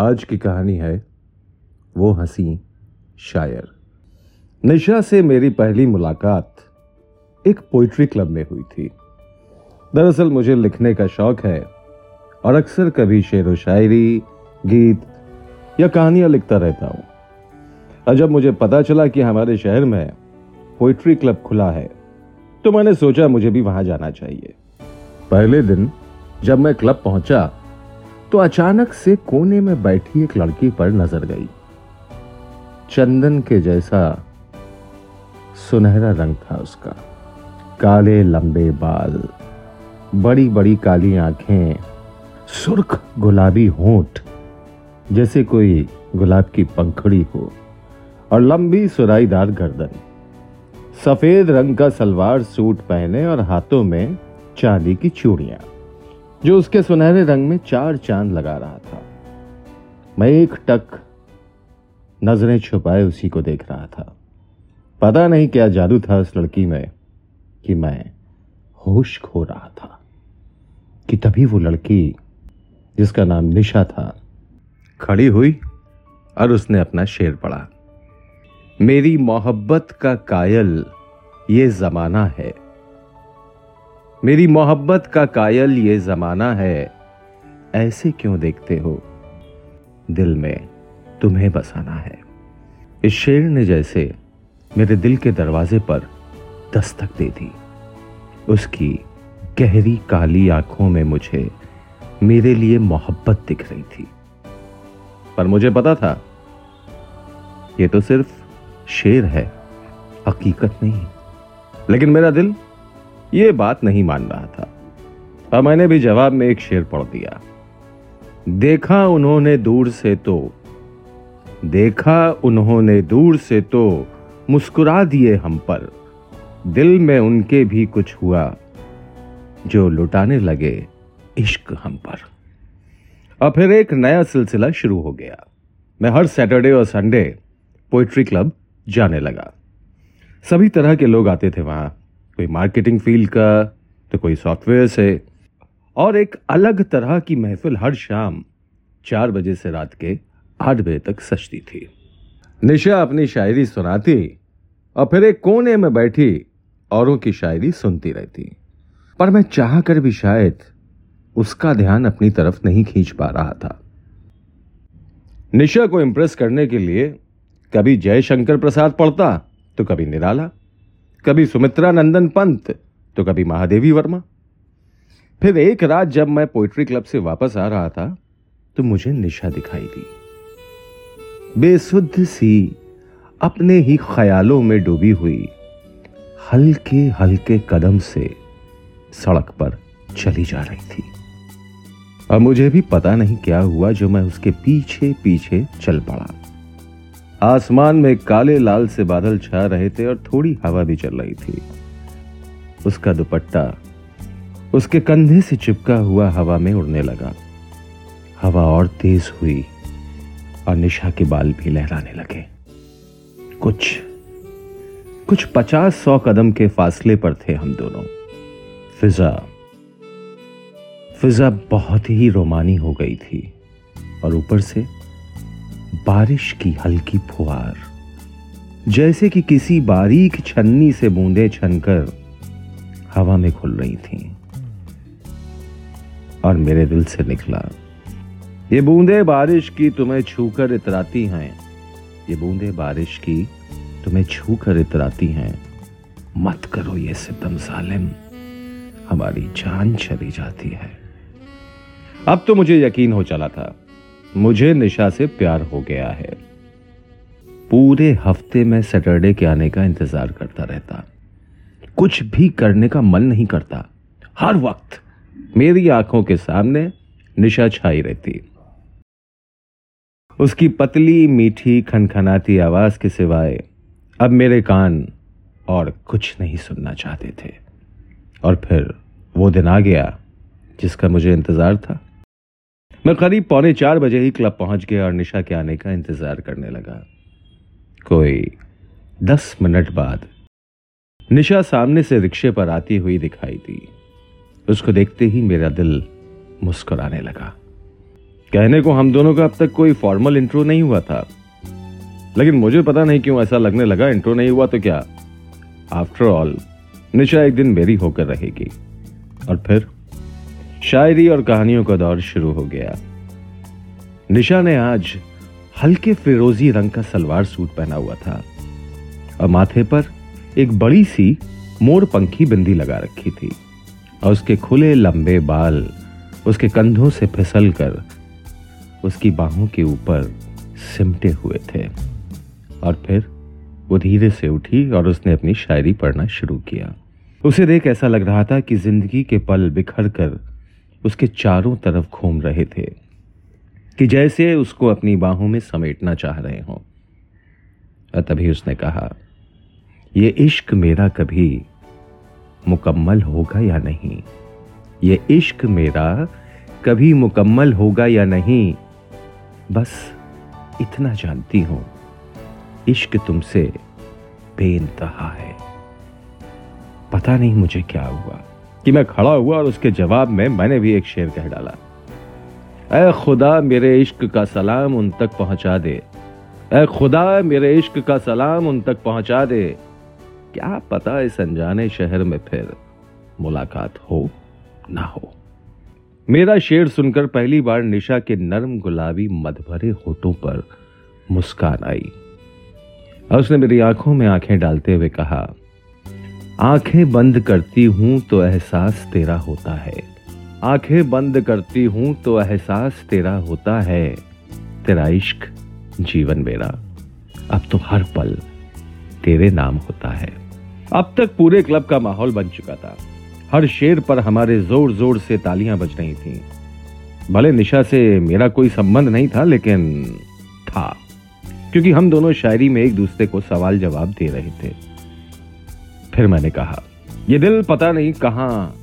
आज की कहानी है वो हँसी शायर। निशा से मेरी पहली मुलाकात एक पोइट्री क्लब में हुई थी। दरअसल मुझे लिखने का शौक है और अक्सर कभी शेर व शायरी, गीत या कहानियाँ लिखता रहता हूँ। और जब मुझे पता चला कि हमारे शहर में पोइट्री क्लब खुला है तो मैंने सोचा मुझे भी वहाँ जाना चाहिए। पहले दिन जब मैं क्लब पहुँचा तो अचानक से कोने में बैठी एक लड़की पर नज़र गई। चंदन के जैसा सुनहरा रंग था उसका। काले लंबे बाल बड़ी बड़ी काली आँखें, सुर्ख गुलाबी होंठ, जैसे कोई गुलाब की पंखड़ी हो, और लंबी सुराईदार गर्दन। सफ़ेद रंग का सलवार सूट पहने और हाथों में चांदी की चूड़ियाँ। जो उसके सुनहरे रंग में चार चाँद लगा रहा था। मैं एक टक नज़रें छुपाए उसी को देख रहा था। पता नहीं क्या जादू था उस लड़की में कि मैं होश खो रहा था कि तभी वो लड़की, जिसका नाम निशा था, खड़ी हुई और उसने अपना शेर पढ़ा। मेरी मोहब्बत का कायल ये जमाना है। मेरी मोहब्बत का कायल ये जमाना है। ऐसे क्यों देखते हो? दिल में तुम्हें बसाना है। इस शेर ने जैसे मेरे दिल के दरवाजे पर दस्तक दे दी। उसकी गहरी काली आँखों में मुझे, मेरे लिए मोहब्बत दिख रही थी। पर मुझे पता था यह तो सिर्फ़ शेर है, हकीकत नहीं। लेकिन मेरा दिल ये बात नहीं मान रहा था। और मैंने भी जवाब में एक शेर पढ़ दिया। देखा उन्होंने दूर से तो देखा उन्होंने दूर से तो मुस्कुरा दिए हम पर। दिल में उनके भी कुछ हुआ, जो लुटाने लगे इश्क हम पर। और फिर एक नया सिलसिला शुरू हो गया। मैं हर सैटरडे और संडे पोइट्री क्लब जाने लगा। सभी तरह के लोग आते थे वहाँ। कोई मार्केटिंग फ़ील्ड का तो कोई सॉफ्टवेयर से। और एक अलग तरह की महफिल हर शाम चार बजे से रात के आठ बजे तक सजती थी। निशा अपनी शायरी सुनाती और फिर एक कोने में बैठी औरों की शायरी सुनती रहती। पर मैं चाह कर भी शायद उसका ध्यान अपनी तरफ़ नहीं खींच पा रहा था। निशा को इंप्रेस करने के लिए कभी जयशंकर प्रसाद पढ़ता तो कभी निराला। कभी सुमित्रा नंदन पंत तो कभी महादेवी वर्मा। फिर एक रात जब मैं पोइट्री क्लब से वापस आ रहा था तो मुझे निशा दिखाई दी। बेसुध सी अपने ही ख्यालों में डूबी हुई, हल्के हल्के कदम से सड़क पर चली जा रही थी। और मुझे भी पता नहीं क्या हुआ जो मैं उसके पीछे पीछे चल पड़ा। आसमान में काले लाल से बादल छा रहे थे और थोड़ी हवा भी चल रही थी। उसका दुपट्टा, उसके कंधे से चिपका हुआ हवा में उड़ने लगा। हवा और तेज हुई और निशा के बाल भी लहराने लगे। कुछ कुछ पचास सौ कदम के फासले पर थे हम दोनों। फिजा फिजा बहुत ही रोमानी हो गई थी और ऊपर से बारिश की हल्की फुहार। जैसे कि किसी बारीक छन्नी से बूंदे छनकर हवा में खुल रही थीं। और मेरे दिल से निकला, ये बूंदे बारिश की तुम्हें छूकर इतराती हैं। ये बूंदे बारिश की तुम्हें छूकर इतराती हैं। मत करो ये सितम सालिम, हमारी जान चली जाती है। अब तो मुझे यकीन हो चला था मुझे निशा से प्यार हो गया है। पूरे हफ़्ते में सैटरडे के आने का इंतज़ार करता रहता। कुछ भी करने का मन नहीं करता। हर वक्त मेरी आँखों के सामने निशा छाई रहती। उसकी पतली, मीठी, खनखनाती आवाज़ के सिवाय अब मेरे कान और कुछ नहीं सुनना चाहते थे। और फिर वो दिन आ गया जिसका मुझे इंतज़ार था। मैं करीब पौने चार बजे ही क्लब पहुँच गया और निशा के आने का इंतज़ार करने लगा। कोई दस मिनट बाद निशा सामने से रिक्शे पर आती हुई दिखाई दी। उसको देखते ही मेरा दिल मुस्कुराने लगा। कहने को हम दोनों का अब तक कोई फॉर्मल इंट्रो नहीं हुआ था। लेकिन मुझे पता नहीं क्यों ऐसा लगने लगा इंट्रो नहीं हुआ तो क्या? आफ्टर ऑल निशा एक दिन मेरी होकर रहेगी। और फिर शायरी और कहानियों का दौर शुरू हो गया। निशा ने आज हल्के फिरोजी रंग का सलवार सूट पहना हुआ था। और माथे पर एक बड़ी सी मोर पंखी बिंदी लगा रखी थी। और उसके खुले लंबे बाल उसके कंधों से फिसल कर उसकी बाहों के ऊपर सिमटे हुए थे। और फिर वो धीरे से उठी और उसने अपनी शायरी पढ़ना शुरू किया। उसे देख ऐसा लग रहा था कि ज़िंदगी के पल बिखर कर उसके चारों तरफ़ घूम रहे थे कि जैसे उसको अपनी बाहों में समेटना चाह रहे हों। और तभी उसने कहा यह इश्क मेरा कभी मुकम्मल होगा या नहीं? ये इश्क मेरा कभी मुकम्मल होगा या नहीं? बस इतना जानती हूँ, इश्क तुमसे बेनतहा है। पता नहीं मुझे क्या हुआ। कि मैं खड़ा हुआ और उसके जवाब में मैंने भी एक शेर कह डाला। ए खुदा, मेरे इश्क का सलाम उन तक पहुँचा दे। ए खुदा, मेरे इश्क का सलाम उन तक पहुँचा दे। क्या पता इस अनजाने शहर में फिर मुलाकात हो ना हो। मेरा शेर सुनकर पहली बार निशा के नरम गुलाबी मधभरे होठों पर मुस्कान आई। और उसने मेरी आँखों में आँखें डालते हुए कहा आँखें बंद करती हूँ तो एहसास तेरा होता है। आँखें बंद करती हूँ तो एहसास तेरा होता है। तेरा इश्क जीवन मेरा। अब तो हर पल तेरे नाम होता है। अब तक पूरे क्लब का माहौल बन चुका था। हर शेर पर हमारे ज़ोर ज़ोर से तालियाँ बज रही थीं। भले निशा से मेरा कोई संबंध नहीं था, लेकिन था। क्योंकि हम दोनों शायरी में एक दूसरे को सवाल जवाब दे रहे थे। फिर मैंने कहा यह दिल पता नहीं कहाँ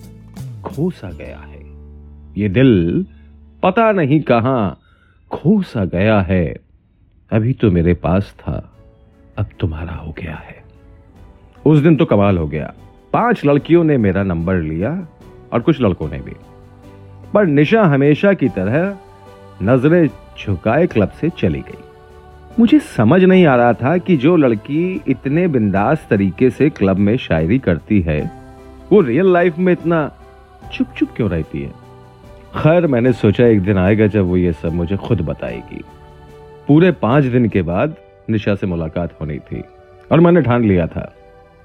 खो सा गया है। ये दिल पता नहीं कहाँ खो सा गया है। अभी तो मेरे पास था, अब तुम्हारा हो गया है। उस दिन तो कमाल हो गया। पाँच लड़कियों ने मेरा नंबर लिया और कुछ लड़कों ने भी। पर निशा हमेशा की तरह नज़रें झुकाए क्लब से चली गई। मुझे समझ नहीं आ रहा था कि जो लड़की इतने बिंदास तरीके से क्लब में शायरी करती है, वो रियल लाइफ में इतना चुप चुप क्यों रहती है? खैर, मैंने सोचा एक दिन आएगा जब वो ये सब मुझे खुद बताएगी। पूरे पाँच दिन के बाद निशा से मुलाकात होनी थी और मैंने ठान लिया था,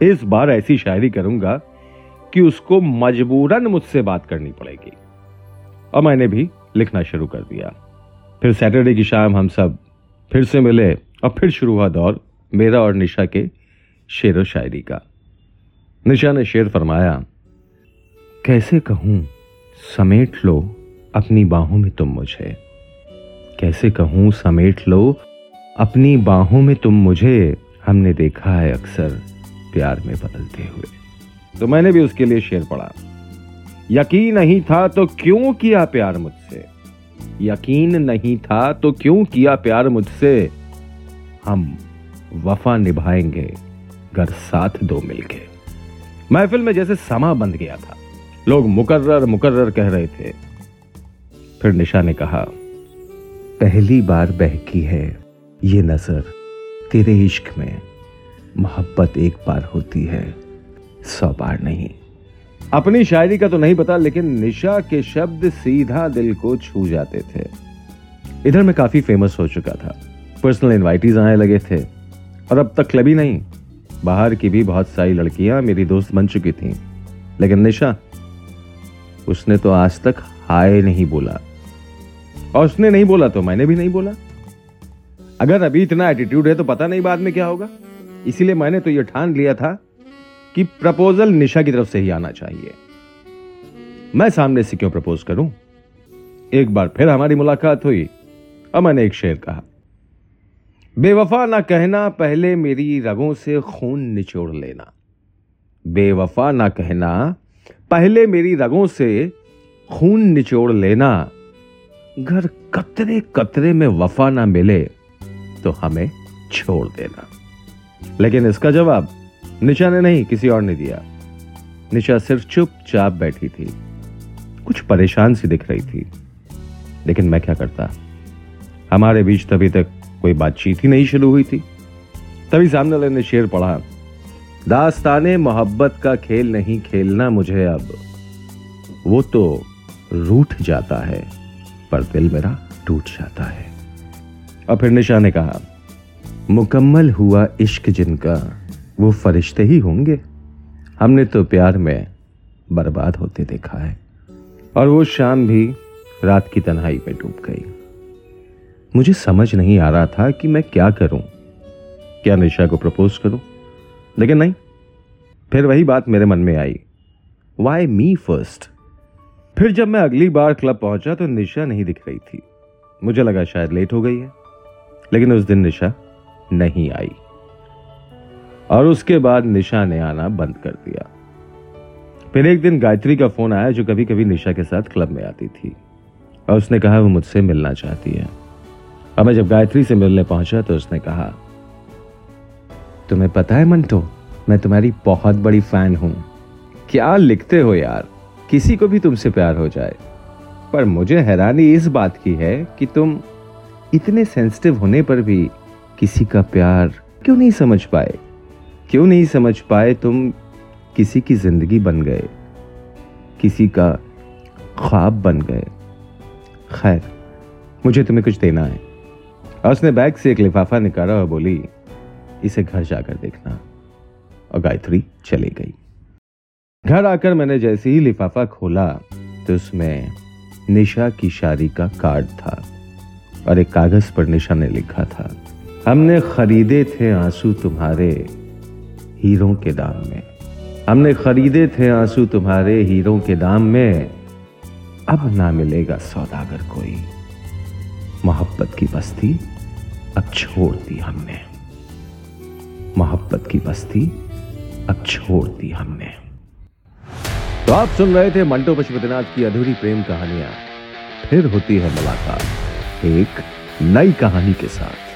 इस बार ऐसी शायरी करूँगा कि उसको मजबूरन मुझसे बात करनी पड़ेगी। और मैंने भी लिखना शुरू कर दिया। फिर सैटरडे की शाम हम सब फिर से मिले और फिर शुरू हुआ दौर, मेरा और निशा के शेर व शायरी का। निशा ने शेर फरमाया, कैसे कहूँ, समेट लो अपनी बाहों में तुम मुझे। कैसे कहूँ, समेट लो अपनी बाहों में तुम मुझे। हमने देखा है अक्सर प्यार में बदलते हुए। तो मैंने भी उसके लिए शेर पढ़ा। यकीन नहीं था तो क्यों किया प्यार मुझसे? यकीन नहीं था तो क्यों किया प्यार मुझसे? हम वफा निभाएँगे, घर साथ दो मिलके। महफिल में जैसे समा बंध गया था। लोग मुकर्र मुकर्र कह रहे थे। फिर निशा ने कहा, पहली बार बहकी है ये नज़र। तेरे इश्क में मोहब्बत एक बार होती है, सौ बार नहीं। अपनी शायरी का तो नहीं पता, लेकिन निशा के शब्द सीधा दिल को छू जाते थे। इधर मैं काफ़ी फ़ेमस हो चुका था। पर्सनल इनवाइटीज आने लगे थे। और अब तक क्लब ही नहीं। बाहर की भी बहुत सारी लड़कियाँ मेरी दोस्त बन चुकी थीं। लेकिन निशा, उसने तो आज तक हाय नहीं बोला। और उसने नहीं बोला तो मैंने भी नहीं बोला। अगर अभी इतना एटीट्यूड है तो पता नहीं बाद में क्या होगा। इसीलिए मैंने तो यह ठान लिया था कि प्रपोजल निशा की तरफ़ से ही आना चाहिए। मैं सामने से क्यों प्रपोज करूँ? एक बार फिर हमारी मुलाकात हुई। और मैंने एक शेर कहा, बेवफा ना कहना, पहले मेरी रगों से खून निचोड़ लेना। बेवफा ना कहना, पहले मेरी रगों से खून निचोड़ लेना। घर कतरे कतरे में वफा ना मिले तो हमें छोड़ देना। लेकिन इसका जवाब निशा ने नहीं, किसी और ने दिया। निशा सिर्फ़ चुपचाप बैठी थी। कुछ परेशान सी दिख रही थी। लेकिन मैं क्या करता? हमारे बीच तभी तक कोई बातचीत ही नहीं शुरू हुई थी। तभी सामने वाले ने शेर पढ़ा, दास्ताने मोहब्बत का खेल नहीं खेलना मुझे अब। वो तो रूठ जाता है, पर दिल मेरा टूट जाता है। और फिर निशा ने कहा, मुकम्मल हुआ इश्क जिनका वो फरिश्ते ही होंगे। हमने तो प्यार में बर्बाद होते देखा है। और वो शाम भी रात की तन्हाई में डूब गई। मुझे समझ नहीं आ रहा था कि मैं क्या करूँ। क्या निशा को प्रपोज करूँ? लेकिन नहीं, फिर वही बात मेरे मन में आई। वाई मी फ़र्स्ट फिर जब मैं अगली बार क्लब पहुँचा तो निशा नहीं दिख रही थी। मुझे लगा शायद लेट हो गई है। लेकिन उस दिन निशा नहीं आई। और उसके बाद निशा ने आना बंद कर दिया। फिर एक दिन गायत्री का फ़ोन आया जो कभी कभी निशा के साथ क्लब में आती थी। और उसने कहा, वो मुझसे मिलना चाहती है। और मैं जब गायत्री से मिलने पहुँचा तो उसने कहा, तुम्हें पता है मंटो, मैं तुम्हारी बहुत बड़ी फ़ैन हूँ। क्या लिखते हो यार? किसी को भी तुमसे प्यार हो जाए। पर मुझे हैरानी इस बात की है कि तुम इतने सेंसिटिव होने पर भी किसी का प्यार क्यों नहीं समझ पाए? क्यों नहीं समझ पाए तुम किसी की ज़िंदगी बन गए? किसी का ख्वाब बन गए। खैर, मुझे तुम्हें कुछ देना है। और उसने बैग से एक लिफाफा निकाला और बोली, इसे घर जाकर देखना। और गायत्री चली गई। घर आकर मैंने जैसे ही लिफाफा खोला तो उसमें निशा की शादी का कार्ड था और एक कागज़ पर निशा ने लिखा था, हमने खरीदे थे आँसू तुम्हारे हीरों के दाम में। हमने खरीदे थे आँसू तुम्हारे हीरों के दाम में। अब ना मिलेगा सौदागर कोई। मोहब्बत की बस्ती अब छोड़ दी हमने। मोहब्बत की बस्ती अब छोड़ दी हमने। तो आप सुन रहे थे मंटो पशुपतिनाथ की अधूरी प्रेम कहानियाँ। फिर होती है मुलाकात एक नई कहानी के साथ।